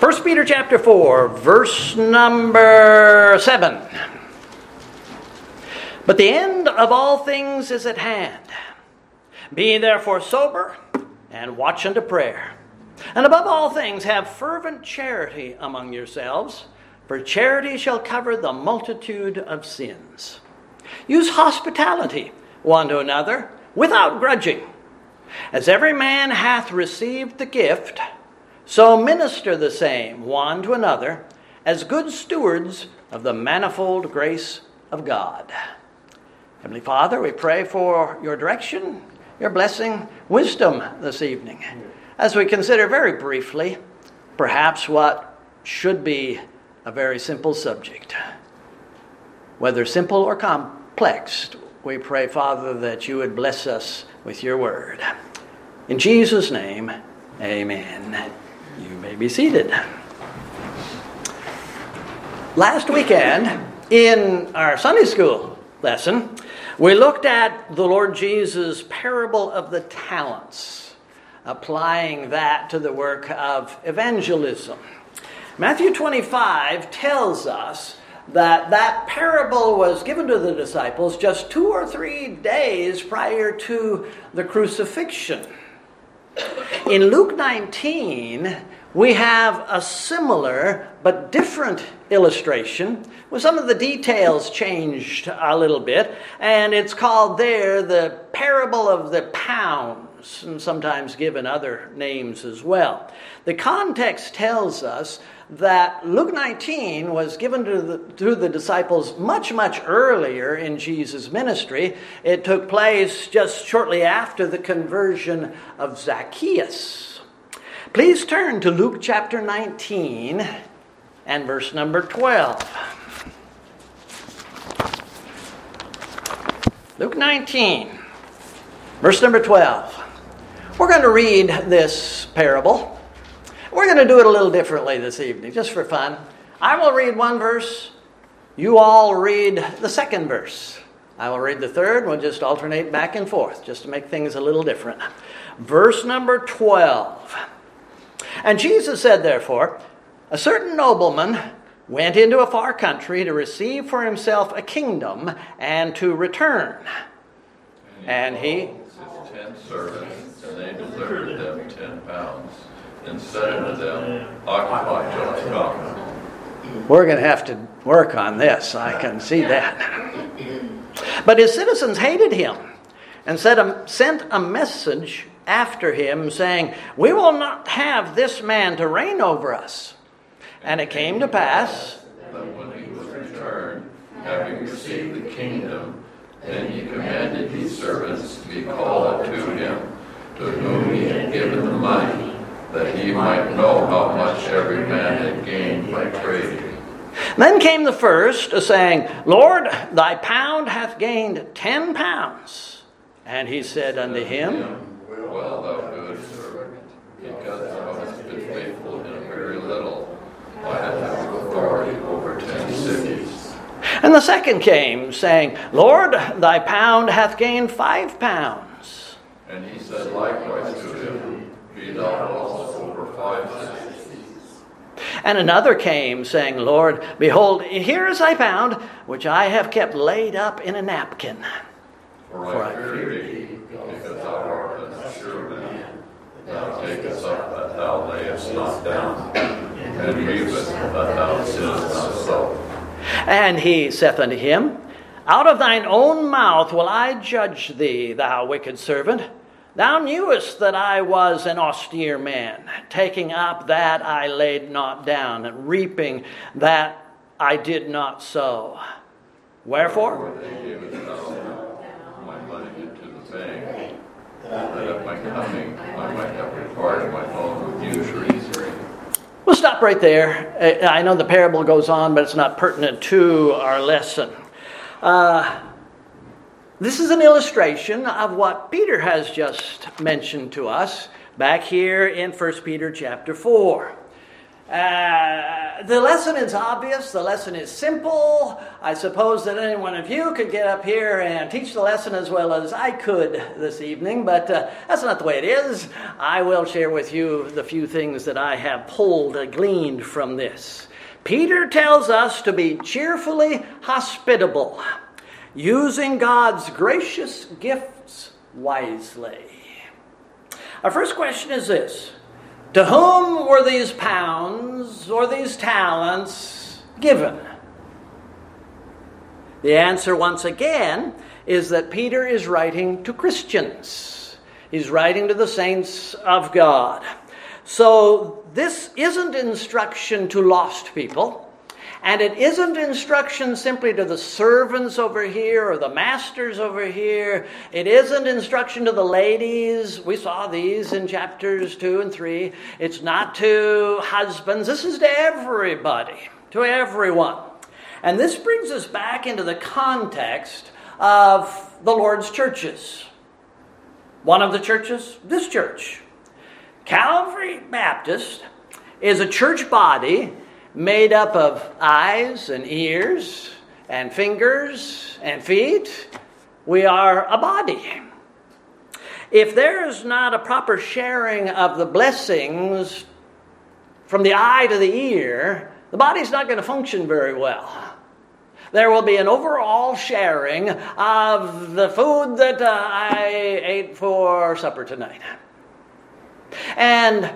1 Peter chapter 4, verse number 7. But the end of all things is at hand. Be therefore sober and watch unto prayer. And above all things, have fervent charity among yourselves, for charity shall cover the multitude of sins. Use hospitality one to another without grudging. As every man hath received the gift, so minister the same one to another as good stewards of the manifold grace of God. Heavenly Father, we pray for your direction, your blessing, wisdom this evening as we consider very briefly perhaps what should be a very simple subject. Whether simple or complex, we pray, Father, that you would bless us with your word. In Jesus' name, amen. You may be seated. Last weekend, in our Sunday school lesson, we looked at the Lord Jesus' parable of the talents, applying that to the work of evangelism. Matthew 25 tells us that that parable was given to the disciples just two or three days prior to the crucifixion. In Luke 19, we have a similar but different illustration with some of the details changed a little bit, and it's called there the parable of the pounds, and sometimes given other names as well. The context tells us that Luke 19 was given to the, to the disciples much, much earlier in Jesus' ministry. It took place just shortly after the conversion of Zacchaeus. Please turn to Luke chapter 19 and verse number 12. Luke 19, verse number 12. We're going to read this parable. We're going to do it a little differently this evening, just for fun. I will read one verse. You all read the second verse. I will read the third. We'll just alternate back and forth just to make things a little different. Verse number 12. And Jesus said, therefore, a certain nobleman went into a far country to receive for himself a kingdom and to return. And he. His Ten servants, and they delivered them ten pounds and said unto them, Occupy till I come. We're going to have to work on this. I can see that. But his citizens hated him and sent a message after him, saying, We will not have this man to reign over us. And it came to pass that when he was returned, having received the kingdom, then he commanded his servants to be called to him, to whom he had given the money that he might know how much every man had gained by trading. Then came the first, uh, saying, Lord, thy pound hath gained ten pounds. And he said unto him, Well, thou good servant, because thou hast been faithful in a very little, I have authority over ten cities. And the second came, saying, Lord, thy pound hath gained five pounds. And he said likewise to him, Be thou also over five cities. And another came, saying, Lord, behold, here is thy pound, which I have kept laid up in a napkin. For I fear thee, because thou art a sure man. Thou takest up that thou layest not down, and leavest that thou sinnest not so. And he saith unto him, Out of thine own mouth will I judge thee, thou wicked servant. Thou knewest that I was an austere man, taking up that I laid not down, and reaping that I did not sow. Wherefore? They gave thou my money into the bank, that at my coming I might have required my own usury. We'll stop right there. I know the parable goes on, but it's not pertinent to our lesson. Uh, this is an illustration of what Peter has just mentioned to us back here in 1 Peter chapter 4. Uh, the lesson is obvious, the lesson is simple. I suppose that any one of you could get up here and teach the lesson as well as I could this evening, but uh, that's not the way it is. I will share with you the few things that I have pulled, uh, gleaned from this. Peter tells us to be cheerfully hospitable, using God's gracious gifts wisely. Our first question is this To whom were these pounds or these talents given? The answer, once again, is that Peter is writing to Christians. He's writing to the saints of God. So, this isn't instruction to lost people. And it isn't instruction simply to the servants over here or the masters over here. It isn't instruction to the ladies. We saw these in chapters 2 and 3. It's not to husbands. This is to everybody, to everyone. And this brings us back into the context of the Lord's churches. One of the churches, this church. Calvary Baptist is a church body made up of eyes and ears and fingers and feet. We are a body. If there is not a proper sharing of the blessings from the eye to the ear, the body's not going to function very well. There will be an overall sharing of the food that uh, I ate for supper tonight. And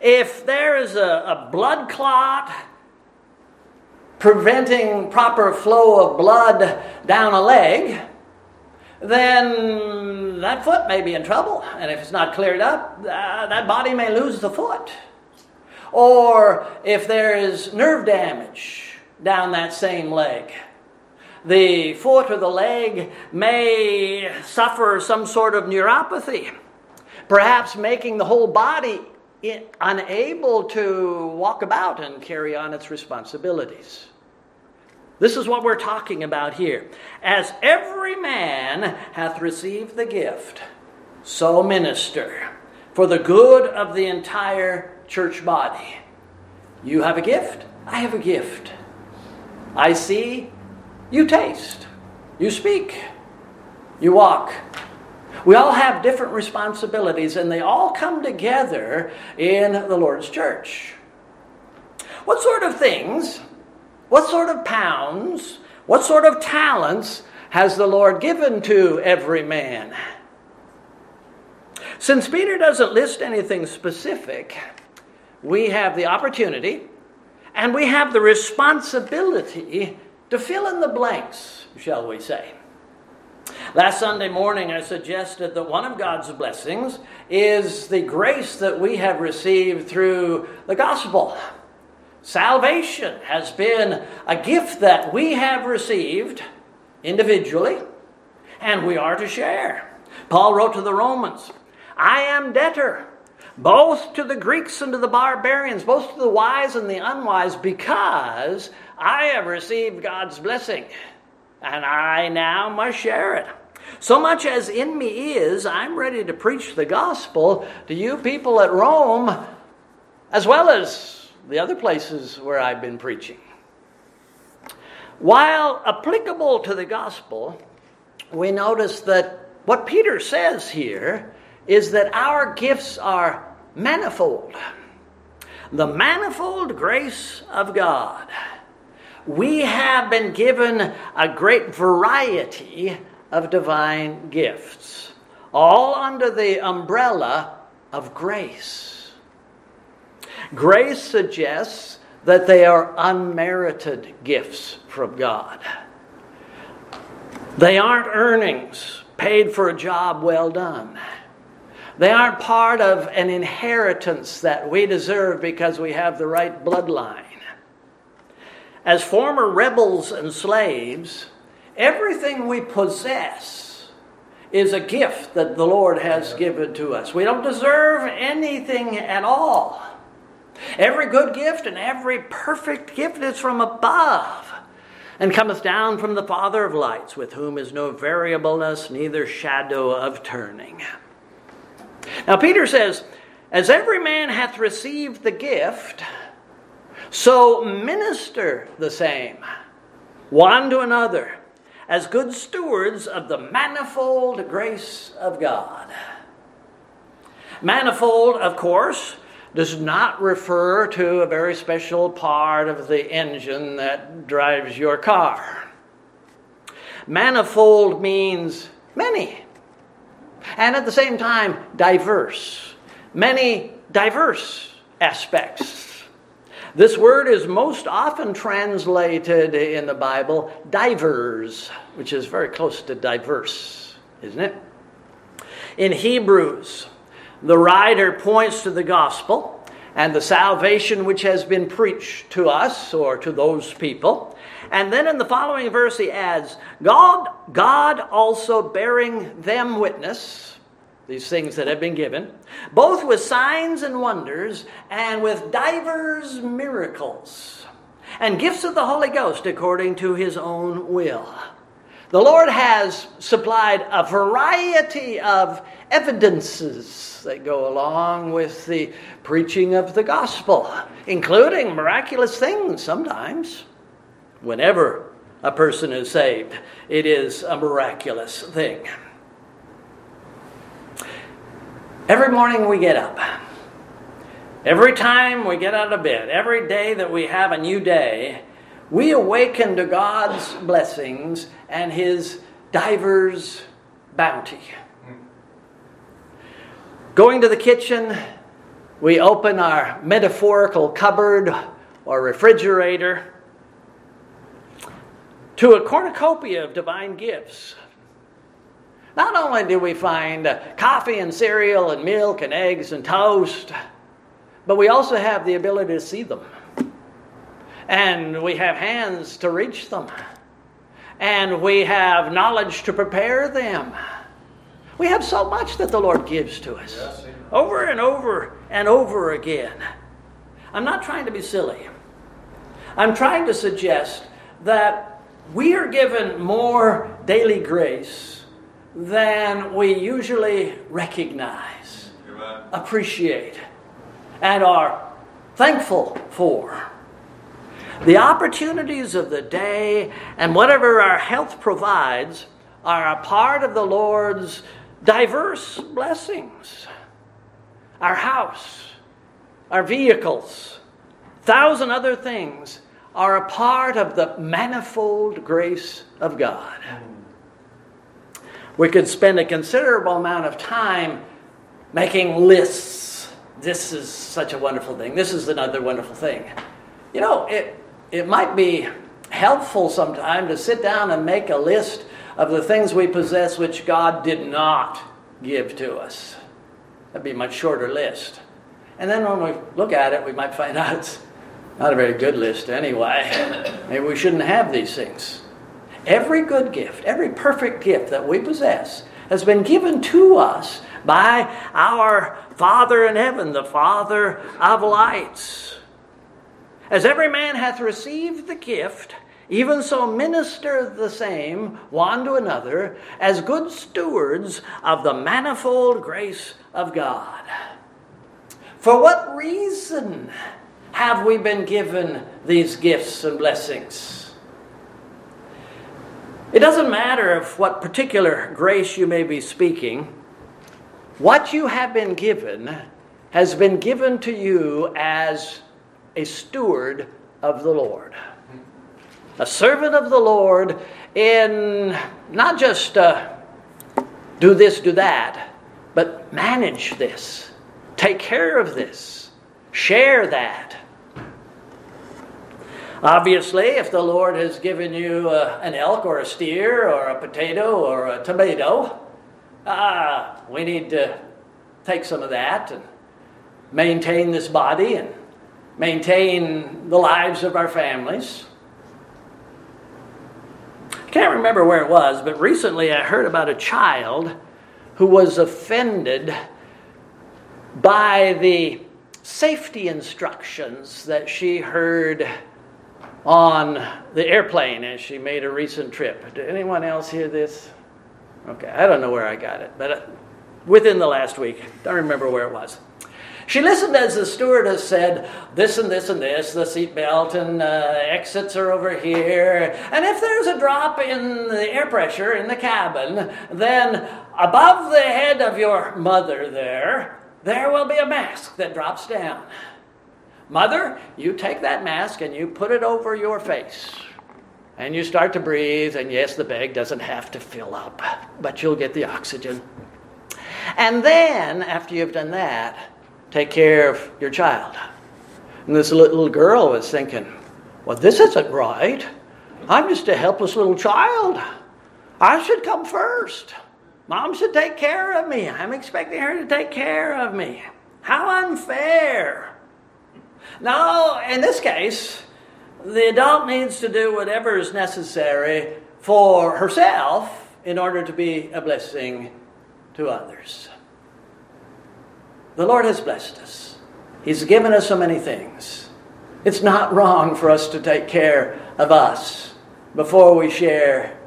if there is a, a blood clot preventing proper flow of blood down a leg, then that foot may be in trouble. And if it's not cleared up, uh, that body may lose the foot. Or if there is nerve damage down that same leg, the foot or the leg may suffer some sort of neuropathy, perhaps making the whole body unable to walk about and carry on its responsibilities. This is what we're talking about here. As every man hath received the gift, so minister for the good of the entire church body. You have a gift, I have a gift. I see, you taste, you speak, you walk. We all have different responsibilities, and they all come together in the Lord's church. What sort of things, what sort of pounds, what sort of talents has the Lord given to every man? Since Peter doesn't list anything specific, we have the opportunity and we have the responsibility to fill in the blanks, shall we say. Last Sunday morning, I suggested that one of God's blessings is the grace that we have received through the gospel. Salvation has been a gift that we have received individually, and we are to share. Paul wrote to the Romans I am debtor both to the Greeks and to the barbarians, both to the wise and the unwise, because I have received God's blessing, and I now must share it. So much as in me is, I'm ready to preach the gospel to you people at Rome, as well as the other places where I've been preaching. While applicable to the gospel, we notice that what Peter says here is that our gifts are manifold. The manifold grace of God. We have been given a great variety of divine gifts, all under the umbrella of grace. Grace suggests that they are unmerited gifts from God. They aren't earnings paid for a job well done. They aren't part of an inheritance that we deserve because we have the right bloodline. As former rebels and slaves, everything we possess is a gift that the Lord has given to us. We don't deserve anything at all. Every good gift and every perfect gift is from above and cometh down from the Father of lights, with whom is no variableness, neither shadow of turning. Now, Peter says, As every man hath received the gift, So minister the same, one to another, as good stewards of the manifold grace of God. Manifold, of course, does not refer to a very special part of the engine that drives your car. Manifold means many, and at the same time, diverse. Many diverse aspects. This word is most often translated in the Bible divers, which is very close to diverse, isn't it? In Hebrews, the writer points to the gospel and the salvation which has been preached to us or to those people. And then in the following verse, he adds, God, God also bearing them witness, these things that have been given, both with signs and wonders, and with divers miracles, and gifts of the Holy Ghost according to his own will. The Lord has supplied a variety of evidences that go along with the preaching of the gospel, including miraculous things sometimes. Whenever a person is saved, it is a miraculous thing. Every morning we get up. Every time we get out of bed, every day that we have a new day, we awaken to God's blessings and His divers bounty. Going to the kitchen, we open our metaphorical cupboard or refrigerator to a cornucopia of divine gifts. Not only do we find coffee and cereal and milk and eggs and toast, but we also have the ability to see them. And we have hands to reach them. And we have knowledge to prepare them. We have so much that the Lord gives to us yes, over and over and over again. I'm not trying to be silly. I'm trying to suggest that we are given more daily grace than we usually recognize, appreciate, and are thankful for. The opportunities of the day and whatever our health provides are a part of the Lord's diverse blessings. Our house, our vehicles, thousand other things are a part of the manifold grace of God. We could spend a considerable amount of time making lists. This is such a wonderful thing. This is another wonderful thing. You know, it, it might be helpful sometime to sit down and make a list of the things we possess which God did not give to us. That'd be a much shorter list. And then when we look at it, we might find out it's not a very good list anyway. Maybe we shouldn't have these things. Every good gift, every perfect gift that we possess has been given to us by our Father in heaven, the Father of lights. As every man hath received the gift, even so, minister the same one to another as good stewards of the manifold grace of God. For what reason have we been given these gifts and blessings? It doesn't matter of what particular grace you may be speaking, what you have been given has been given to you as a steward of the Lord a servant of the Lord in not just uh, do this, do that, but manage this, take care of this, share that. Obviously, if the Lord has given you uh, an elk or a steer or a potato or a tomato, ah, we need to take some of that and maintain this body and maintain the lives of our families. I can't remember where it was, but recently I heard about a child who was offended by the safety instructions that she heard on the airplane as she made a recent trip. Did anyone else hear this? Okay, I don't know where I got it, but uh, within the last week, I don't remember where it was. She listened as the stewardess said, this and this and this, the seatbelt and uh, exits are over here. And if there's a drop in the air pressure in the cabin, then above the head of your mother there, there will be a mask that drops down. Mother, you take that mask and you put it over your face. And you start to breathe, and yes, the bag doesn't have to fill up, but you'll get the oxygen. And then, after you've done that, take care of your child. And this little girl was thinking, well, this isn't right. I'm just a helpless little child. I should come first. Mom should take care of me. I'm expecting her to take care of me. How unfair. No, in this case, the adult needs to do whatever is necessary for herself in order to be a blessing to others. The Lord has blessed us, He's given us so many things. It's not wrong for us to take care of us before we share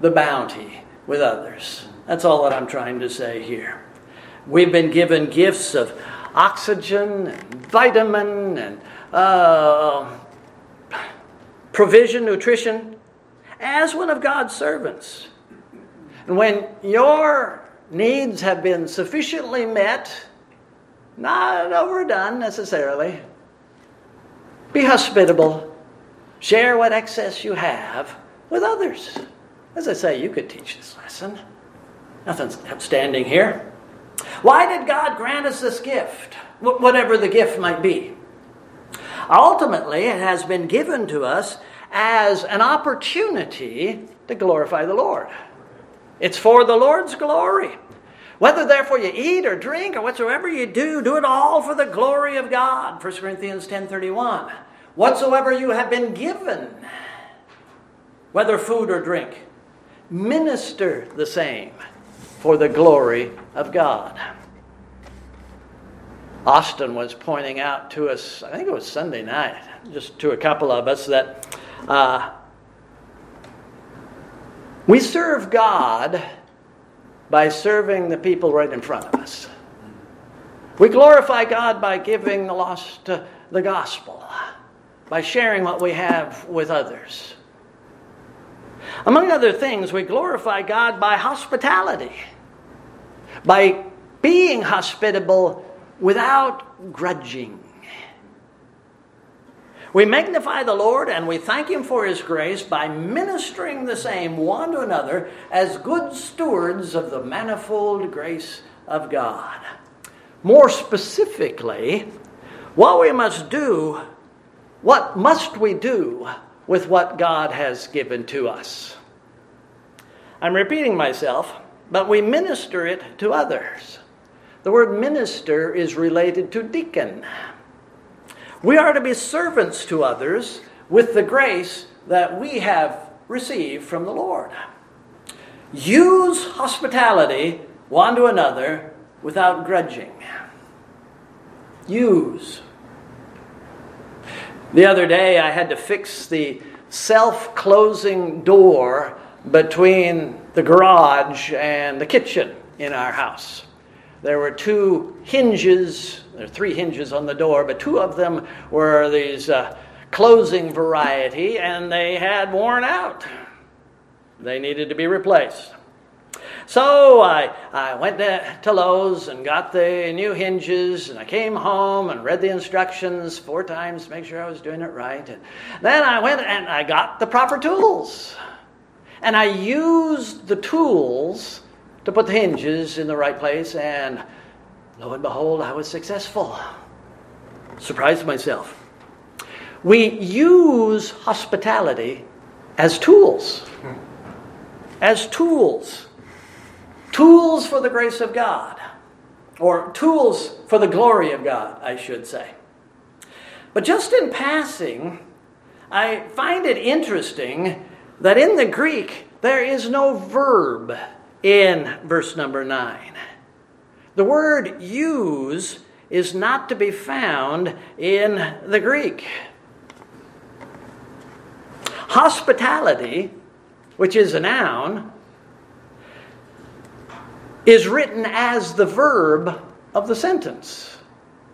the bounty with others. That's all that I'm trying to say here. We've been given gifts of oxygen and vitamin and uh, provision, nutrition, as one of God's servants. And when your needs have been sufficiently met, not overdone necessarily, be hospitable, share what excess you have with others. As I say, you could teach this lesson. Nothing's outstanding here. Why did God grant us this gift? Whatever the gift might be. Ultimately, it has been given to us as an opportunity to glorify the Lord. It's for the Lord's glory. Whether therefore you eat or drink or whatsoever you do, do it all for the glory of God. 1 Corinthians 10:31. Whatsoever you have been given, whether food or drink, minister the same for the glory of God. Austin was pointing out to us, I think it was Sunday night, just to a couple of us, that uh, we serve God by serving the people right in front of us. We glorify God by giving the lost uh, the gospel, by sharing what we have with others. Among other things, we glorify God by hospitality, by being hospitable without grudging. We magnify the Lord and we thank Him for His grace by ministering the same one to another as good stewards of the manifold grace of God. More specifically, what we must do, what must we do with what God has given to us? I'm repeating myself, but we minister it to others. The word minister is related to deacon. We are to be servants to others with the grace that we have received from the Lord. Use hospitality one to another without grudging. Use. The other day, I had to fix the self closing door between the garage and the kitchen in our house. There were two hinges, there are three hinges on the door, but two of them were these uh, closing variety, and they had worn out. They needed to be replaced. So I, I went to, Lowe's and got the new hinges, and I came home and read the instructions four times to make sure I was doing it right. And then I went and I got the proper tools. And I used the tools to put the hinges in the right place, and lo and behold, I was successful. Surprised myself. We use hospitality as tools. As tools. Tools for the grace of God. Or tools for the glory of God, I should say. But just in passing, I find it interesting that in the Greek there is no verb in verse number 9. The word use is not to be found in the Greek. Hospitality, which is a noun, is written as the verb of the sentence.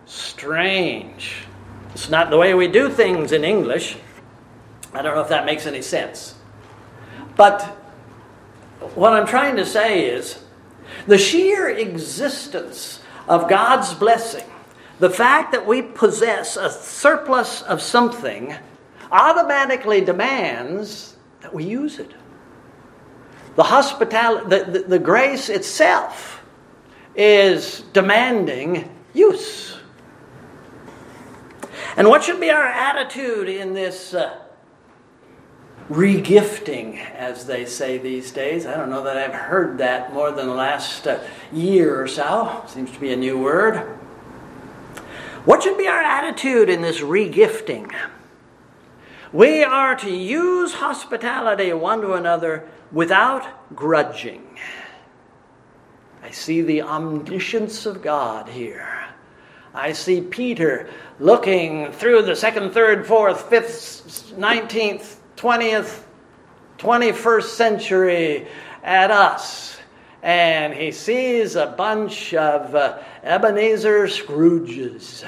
strange. It's not the way we do things in English. I don't know if that makes any sense. But what I'm trying to say is the sheer existence of God's blessing, the fact that we possess a surplus of something, automatically demands that we use it. The hospitality, the, the, the grace itself is demanding use. And what should be our attitude in this uh, regifting, as they say these days? I don't know that I've heard that more than the last uh, year or so. Seems to be a new word. What should be our attitude in this regifting? We are to use hospitality one to another without grudging. I see the omniscience of God here. I see Peter looking through the second, third, fourth, fifth, nineteenth, twentieth, twenty-first century at us. And he sees a bunch of uh, Ebenezer Scrooges.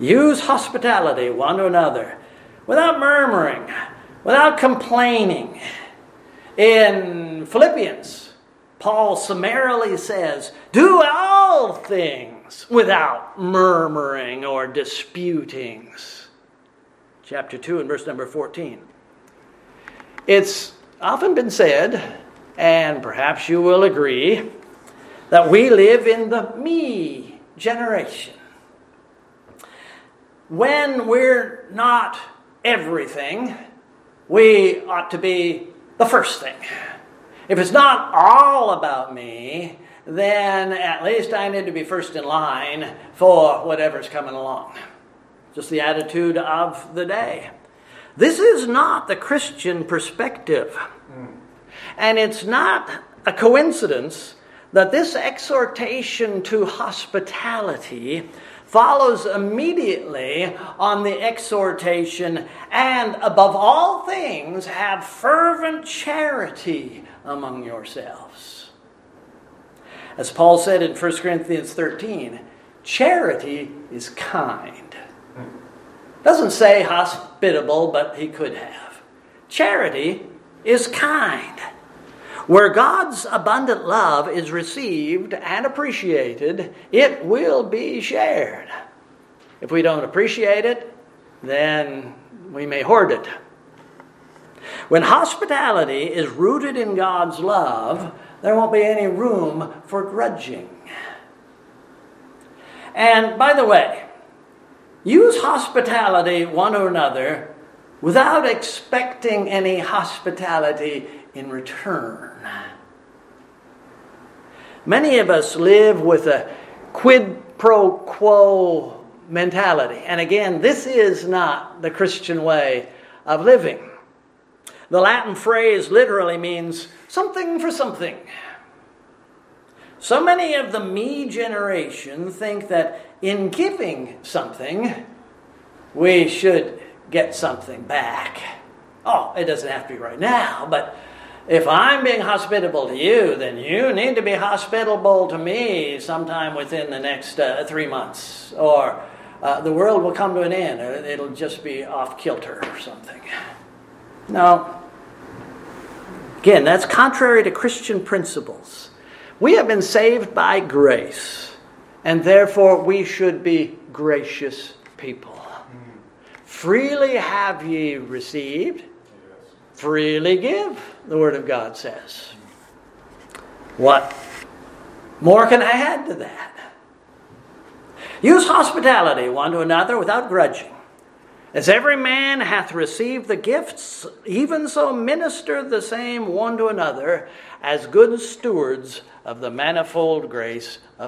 Use hospitality one to another without murmuring, without complaining. In Philippians, Paul summarily says, Do all things without murmuring or disputings. Chapter 2 and verse number 14. It's often been said, and perhaps you will agree, that we live in the me generation. When we're not everything, we ought to be the first thing. If it's not all about me, then at least I need to be first in line for whatever's coming along. Just the attitude of the day. This is not the Christian perspective. And it's not a coincidence that this exhortation to hospitality follows immediately on the exhortation, and above all things, have fervent charity among yourselves. As Paul said in 1 Corinthians 13, charity is kind. Doesn't say hospitable, but he could have. Charity is kind. Where God's abundant love is received and appreciated, it will be shared. If we don't appreciate it, then we may hoard it. When hospitality is rooted in God's love, there won't be any room for grudging. And by the way, use hospitality one to another without expecting any hospitality in return. Many of us live with a quid pro quo mentality. And again, this is not the Christian way of living. The Latin phrase literally means something for something. So many of the me generation think that in giving something, we should get something back. Oh, it doesn't have to be right now, but if I'm being hospitable to you, then you need to be hospitable to me sometime within the next uh, three months, or uh, the world will come to an end. It'll just be off kilter or something. Now, Again, that's contrary to Christian principles. We have been saved by grace, and therefore we should be gracious people. Freely have ye received, freely give, the Word of God says. What more can I add to that? Use hospitality one to another without grudging. As every man hath received the gifts, even so minister the same one to another as good stewards of the manifold grace of